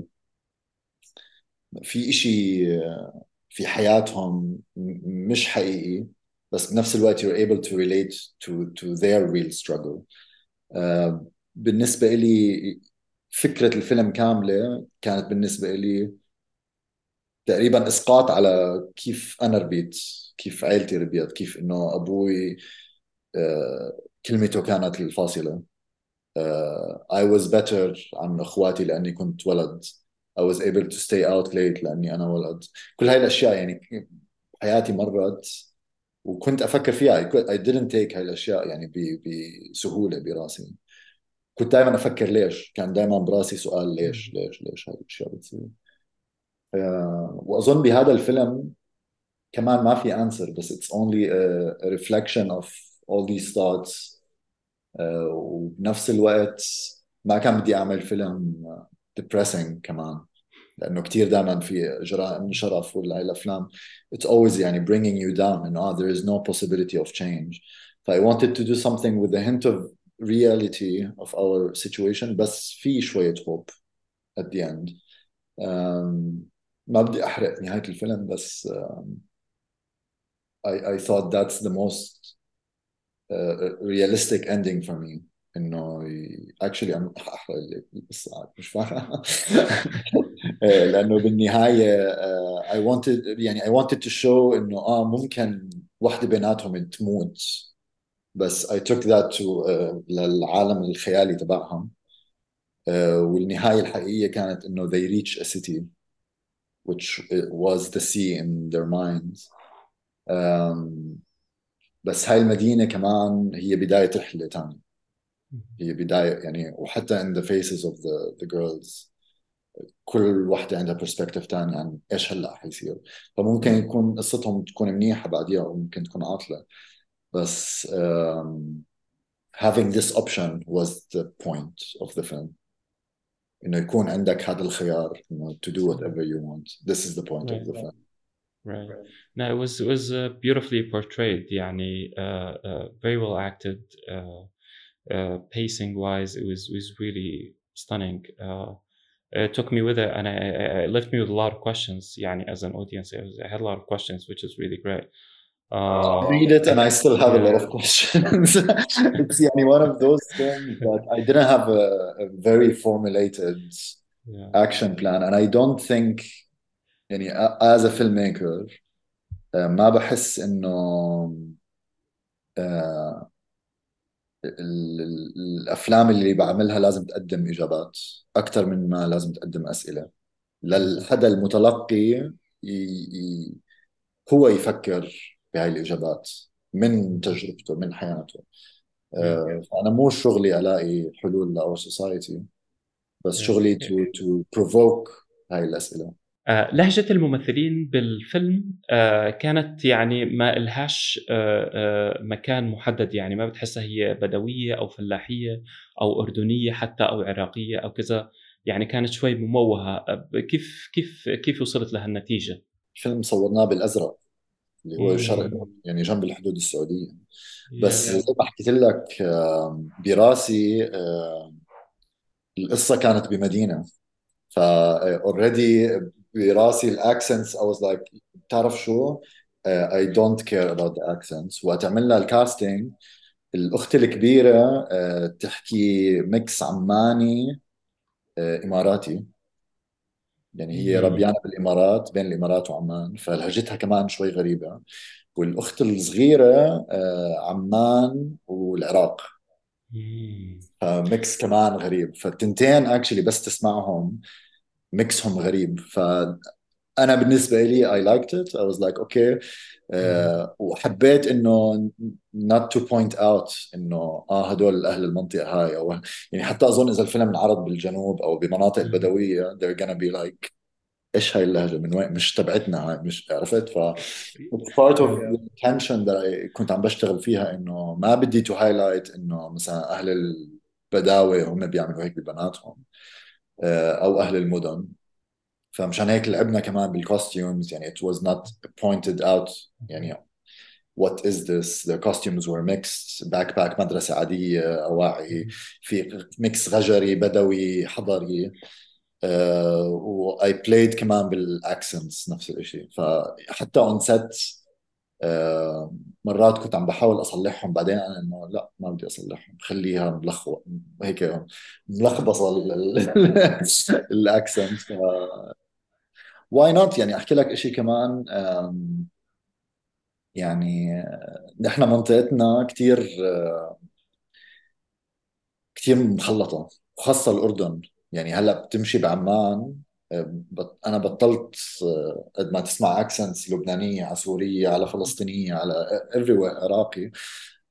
في إشي uh, في حياتهم مش حقيقي بس بنفس الوقت you're able to relate to to their real struggle. uh, بالنسبة إلي فكرة الفيلم كاملة كانت بالنسبة إلي تقريبا إسقاط على كيف أنا ربيت كيف عائلتي ربيت كيف إنه أبوي آه، كلمته كانت الفاصلة. آه، I was better عن إخواتي لأني كنت ولد. I was able to stay out late لأني أنا ولد. كل هاي الأشياء يعني حياتي مرت وكنت أفكر فيها. I didn't take هاي الأشياء يعني ب- بسهولة براسي. كنت دائما أفكر ليش؟ كان دائما براسي سؤال ليش ليش ليش هاي الأشياء بتصير. آه، وأظن بهذا الفيلم كمان ما في answer بس it's only a, reflection of all these thoughts. آه، وبنفس الوقت ما كان بدي أعمل فيلم depressing كمان لانه كثير دائما في جرائم شرف ولا هاي الافلام it's always يعني bringing you down انه ah, there is no possibility of change ف I wanted to do something with a hint of reality of our situation بس في شوية hope at the end um, ما بدي أحرق نهاية الفيلم بس um, I, I thought that's the most uh, realistic ending for me إنه ي- actually I'm أحرق عاد، مش فاهم لأنه بالنهاية uh, I wanted يعني I wanted to show إنه آه ممكن واحدة بيناتهم تموت. بس took that to uh, للعالم الخيالي تبعهم. uh, والنهاية الحقيقية كانت إنه they reach a city which was the sea in their minds. um, بس هاي المدينة كمان هي بداية رحلة تانية. هي بداية يعني وحتى in the faces of the, the girls كل واحدة عندها perspective تاني عن إيش هلأ حيصير فممكن يكون قصتهم تكون منيحة بعديها وممكن تكون عاطلة بس um, having this option was the point of the film انه يكون عندك هذا الخيار انه to do whatever you want this is the point of the Right. film Right. No, it was it was uh, beautifully portrayed. يعني uh, uh, very well acted. Uh, uh, pacing wise, it was was really stunning. Uh, it took me with it, and I, I, it left me with a lot of questions. يعني as an audience, I, was, I had a lot of questions, which is really great. Uh, read it and I still have a lot of questions it's يعني one of those films that I didn't have a, a very formulated yeah. action plan and I don't think يعني a- as a filmmaker uh, ما بحس انه uh, ال- ال- الأفلام اللي بعملها لازم تقدم إجابات أكثر من ما لازم تقدم أسئلة. للحدا المتلقي ي... هو يفكر بهاي الإجابات من تجربته من حياته. آه، فأنا مو شغلي ألاقي حلول لأور سوسايتي بس. شغلي to to provoke هاي الأسئلة. لهجة الممثلين بالفيلم آه، كانت يعني ما إلهاش آه، آه، مكان محدد يعني ما بتحسها هي بدوية أو فلاحية أو أردنية حتى أو عراقية أو كذا يعني كانت شوي مموهة آه، كيف كيف كيف وصلت لهالنتيجة؟ فيلم صورناه بالأزرق اللي هو. شرق يعني جنب الحدود السعودية بس زي ما حكيت لك براسي القصة كانت بمدينة ف already براسي ال accents I was like بتعرف شو؟ I don't care about the accents. وقت عملنا ال casting الأخت الكبيرة uh, تحكي mix عماني uh, إماراتي. يعني هي ربيانة بالإمارات بين الإمارات وعمان. فلهجتها كمان شوي غريبة. والأخت الصغيرة uh, عمان والعراق. ف mix كمان غريب. فالتنتين actually بس تسمعهم. mix هم غريب. فأنا بالنسبة لي I liked it I was like okay وحبيت إنه not to point out إنه آه هدول أهل المنطقة هاي أو يعني حتى أظن إذا الفيلم انعرض بالجنوب أو بمناطق بدويه they're gonna be like إيش هاي اللهجة؟ من وين؟ مش تبعتنا هاي مش عرفت؟ ف part of the tension that I كنت عم بشتغل فيها إنه ما بدي to highlight إنه مثلا أهل البداوة هم بيعملوا هيك ببناتهم. أو أهل المدن. فمشان هيك لعبنا كمان بال costumes يعني it was not pointed out يعني what is this the costumes were mixed backpack مدرسة عادية أواعي في mix غجري بدوي حضري. uh, و I played كمان بال accents نفس الشيء فحتى set uh, مرات كنت عم بحاول أصلحهم بعدين أنا إنه لا ما بدي أصلحهم خليها ملخبط هيك ملخبصة ال accent. why not يعني أحكي لك شيء كمان يعني نحن منطقتنا كثير كثير مخلطة وخاصة الأردن. يعني هلأ بتمشي بعمان أنا بطلت قد ما تسمع accents لبنانية على سوريه على فلسطينية على everywhere عراقي.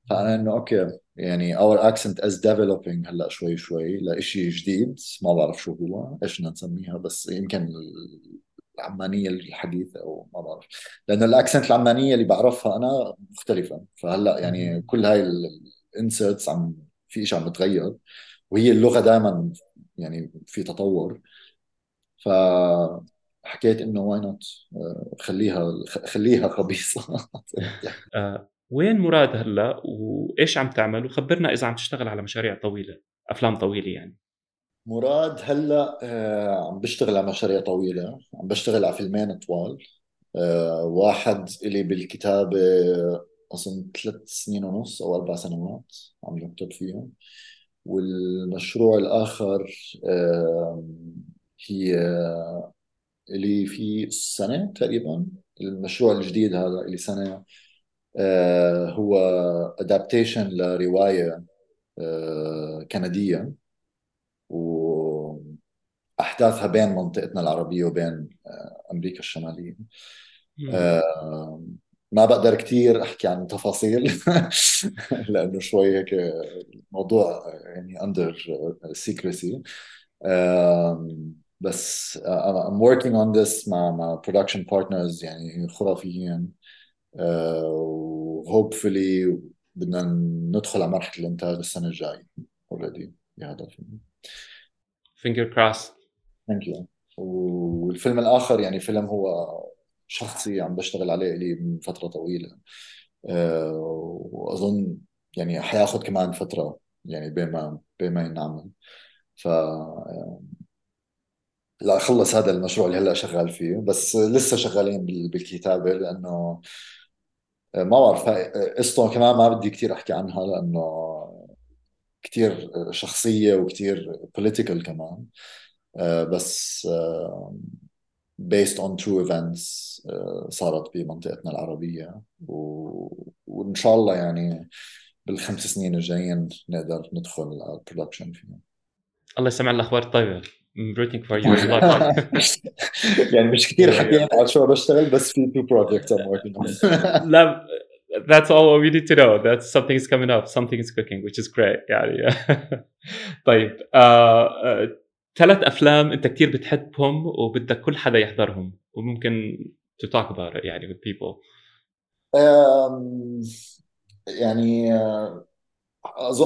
فأنا إنه okay يعني our accent is developing هلأ شوي شوي لشيء جديد. ما بعرف شو هو إيش بدنا نسميها بس يمكن العمانية الحديثة أو ما بعرف. لأنه ال accent العمانية اللي بعرفها أنا مختلفة. فهلأ يعني كل هاي ال accents عم في شيء عم بتغير. وهي اللغة دائما يعني في تطور. فحكيت إنه why not خليها خليها خبيصة. آه، وين مراد هلا؟ وإيش عم تعمل؟ وخبرنا إذا عم تشتغل على مشاريع طويلة أفلام طويلة يعني. مراد هلا آه، عم بشتغل على مشاريع طويلة. عم بشتغل على فيلمين طوال. آه، واحد إلي بالكتابة أظن ثلاث سنين ونص أو أربع سنوات عم بكتب فيهم. والمشروع الآخر هي اللي في سنة تقريبا المشروع الجديد هذا اللي سنة آه، هو ادابتيشن لرواية آه، كندية. وأحداثها بين منطقتنا العربية وبين آه، أمريكا الشمالية. ما بقدر كثير أحكي عن تفاصيل لأنه شوي هيك الموضوع يعني under secrecy بس I'm working on this مع مع production partners يعني خرافيين و hopefully بدنا ندخل على مرحلة الانتاج السنة الجاية already بهذا الفيلم finger crossed. thank you والفيلم الآخر يعني فيلم هو شخصي عم بشتغل عليه لي من فترة طويلة أه وأظن يعني حياخذ كمان فترة يعني بين ما بين ما ينعمل. ف لا خلص هذا المشروع اللي هلا شغال فيه بس لسه شغالين بالكتابة لأنه آه، ما بعرف قصته كمان ما بدي كثير أحكي عنها لأنه كثير شخصية وكثير political كمان. آه، بس آه، based on true events uh, صارت بمنطقتنا العربية. و... وإن شاء الله يعني بالخمس سنين الجايين نقدر ندخل ال production فيها. الله يسمع الأخبار. الطيبة I'm rooting for you يعني مش كثير حكينا على شو بشتغل بس في two projects I'm working on لا that's all we need to know that something is coming up something is cooking which is great يعني طيب uh, uh, ثلاث افلام انت كثير بتحبهم وبدك كل حدا يحضرهم وممكن to talk about it يعني with people يعني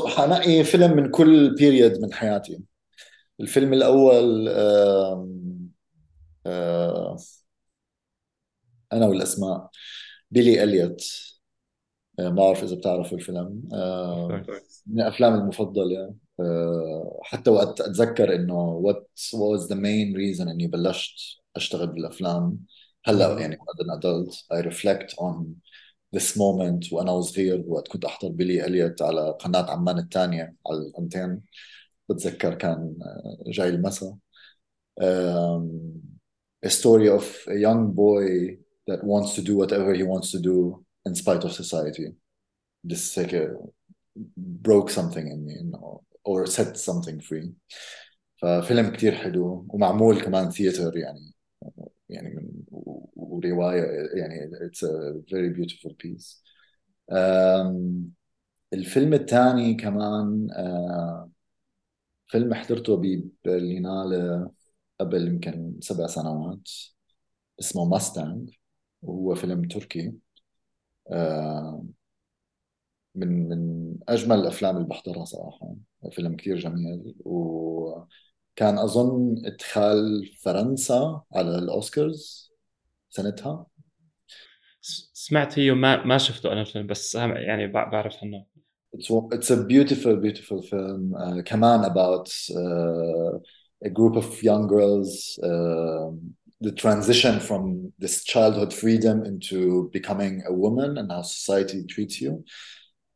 حنقي فيلم من كل بيريد من حياتي الفيلم الأول أنا والأسماء بيلي إليوت. ما بعرف إذا بتعرفوا الفيلم. من الأفلام المفضلة حتى وقت أتذكر إنه what was the main reason إني بلشت أشتغل بالأفلام. هلأ يعني as an adult I reflect on this moment وأنا وصغير وقت كنت أحضر بيلي إليوت على قناة عمان الثانية على الأنتين. بتذكر كان جاي المساء um, a story of a young boy that wants to do whatever he wants to do in spite of society just like a, broke something in me you know, or set something free ففيلم كتير حلو ومعمول كمان ثياتر يعني يعني من وروايه يعني it's a very beautiful piece um, الفيلم الثاني كمان uh, فيلم حضرته ببرلينالة قبل يمكن سبع سنوات اسمه Mustang وهو فيلم تركي. uh, من من أجمل الأفلام اللي بحضرها صراحة. فيلم كثير جميل. وكان أظن إدخال فرنسا على الأوسكارز سنتها. سمعت فيه ما ما شفته أنا الفيلم بس يعني بعرف عنه it's it's a beautiful, beautiful film. Uh, Kaman about uh, a group of young girls, uh, the transition from this childhood freedom into becoming a woman and how society treats you.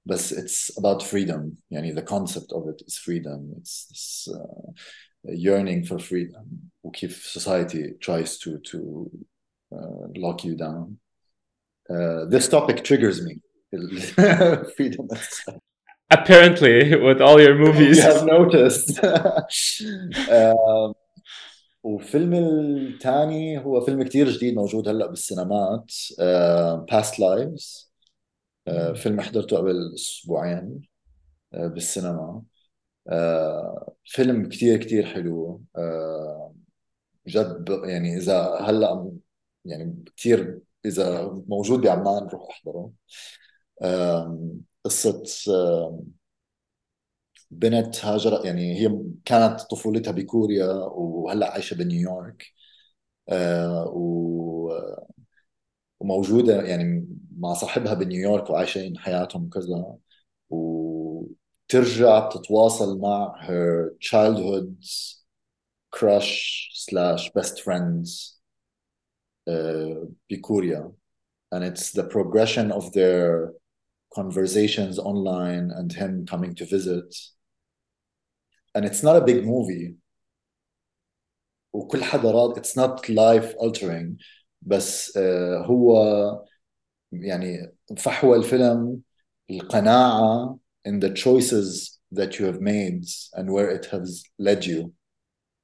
But it's about freedom. You know, the concept of it is freedom. It's this uh, yearning for freedom. If society tries to to uh, lock you down. Uh, this topic triggers me freedom. Apparently with all your movies you have noticed. uh, وفيلم الثاني هو فيلم كتير جديد موجود هلأ بالسينمات. uh, Past Lives. آه، فيلم حضرته قبل أسبوعين آه، بالسينما. آه، فيلم كتير كتير حلو. جد يعني إذا هلأ يعني كثير إذا موجود بعمان روح أحضره. قصة بنت هاجرت يعني هي كانت طفولتها بكوريا وهلأ عايشة بنيويورك و وموجودة يعني مع صاحبها بنيويورك وعايشين حياتهم كذا وترجع تتواصل مع her childhood crush slash best friends uh, بكوريا. And it's the progression of their conversations online and him coming to visit and it's not a big movie وكل حدا راضي it's not life altering بس هو يعني فحوى الفيلم القناعة in the choices that you have made and where it has led you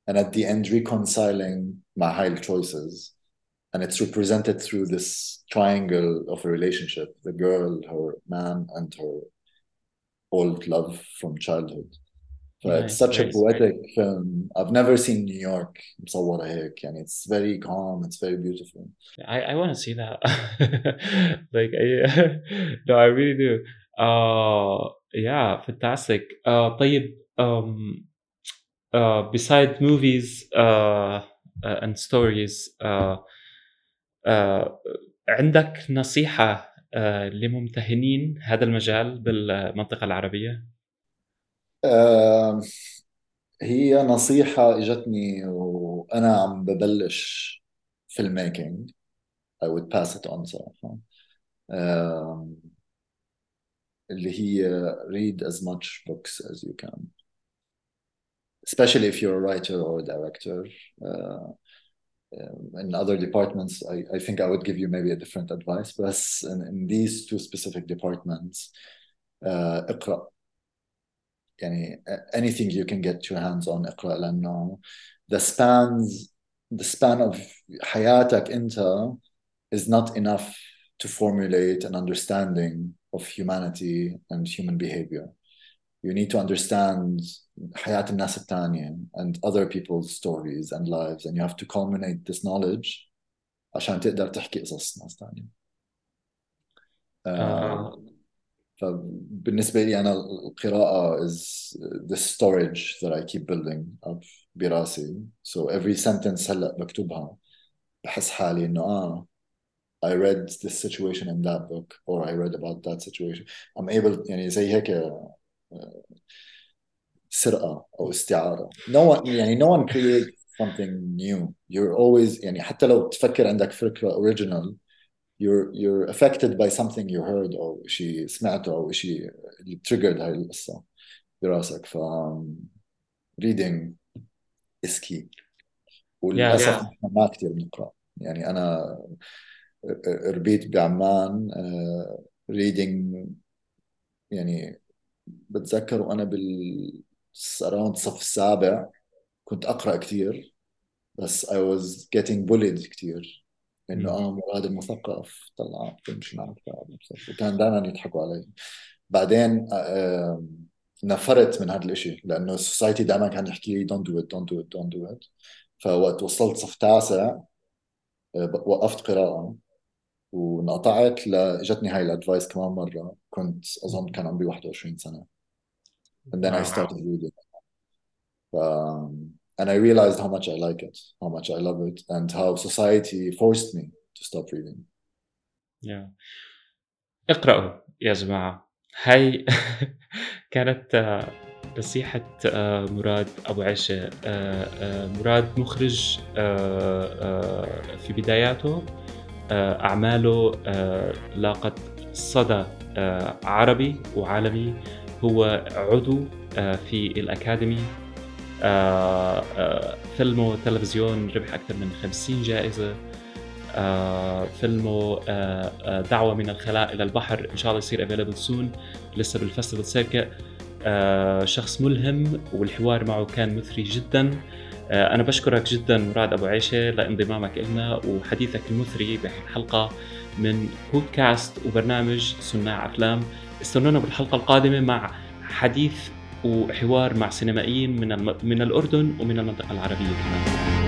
and at the end reconciling مع هاي choices and it's represented through this triangle of a relationship the girl her man and her old love from childhood it's such nice, a poetic nice. film. I've never seen New York مصورة هيك يعني it's very calm, it's very beautiful. I, I want to see that. like I, no, I really do. Uh, yeah, fantastic. Uh, طيب um, uh, beside movies uh, uh, and stories uh, uh, عندك نصيحة uh, لممتهنين هذا المجال بالمنطقة العربية؟ هي نصيحة إجتني وأنا عم ببلش فيلم ميكينج I would pass it on صراحة. اللي هي read as much books as you can. Especially if you're a writer or a director. uh, in other departments I, I think I would give you maybe a different advice but in, in these two specific departments uh, اقرأ يعني anything you can get your hands on اقرأ لأنه the spans the span of حياتك أنت is not enough to formulate an understanding of humanity and human behavior. You need to understand حياة الناس الثانية and other people's stories and lives and you have to culminate this knowledge عشان تقدر تحكي قصص ناس ثانية. Uh, فبالنسبة لي أنا القراءة is the storage that I keep building up براسي so every sentence هلا بكتبها بحس حالي إنه آه I read this situation in that book or I read about that situation I'm able يعني زي هيك سرقة أو استعارة. No one يعني no one creates something new. You're always يعني حتى لو تفكر عندك فكرة original you're you're affected by something you heard أو شيء سمعته أو شيء اللي triggered هاي القصة براسك ف reading is key. وللأسف yeah. ما كثير بنقرأ يعني أنا ربيت بعمان reading يعني بتذكر وأنا بال around الصف السابع كنت أقرأ كثير بس I was getting bullied كثير إنه آه مراد المثقف طلع تمشي معك وكان دائما يضحكوا علي. بعدين آه نفرت من هذا الشيء لأنه السوسايتي دائما كان يحكي لي don't do it don't do it don't do it. فوقت وصلت صف تاسع وقفت قراءة. وانقطعت لجتني هاي الادفايس كمان مرة كنت أظن كان عمري 21 سنة and then I started reading um, and I realized how much I like it how much I love it and how society forced me to stop reading yeah. اقرأوا يا جماعة هاي كانت نصيحة مراد أبو عيشة مراد مخرج في بداياته أعماله لاقت صدى عربي وعالمي. هو عضو في الأكاديمي. فيلمه تلفزيون ربح أكثر من 50 جائزة. فيلمه دعوة من الخلاء إلى البحر. إن شاء الله يصير available soon لسه بال festival circuit شخص ملهم والحوار معه كان مثري جدا. أنا بشكرك جدا مراد أبو عيشة لانضمامك إلنا وحديثك المثري بحلقة من بودكاست وبرنامج صناع أفلام. استنونا بالحلقة القادمة مع حديث وحوار مع سينمائيين من من الأردن ومن المنطقة العربية كمان.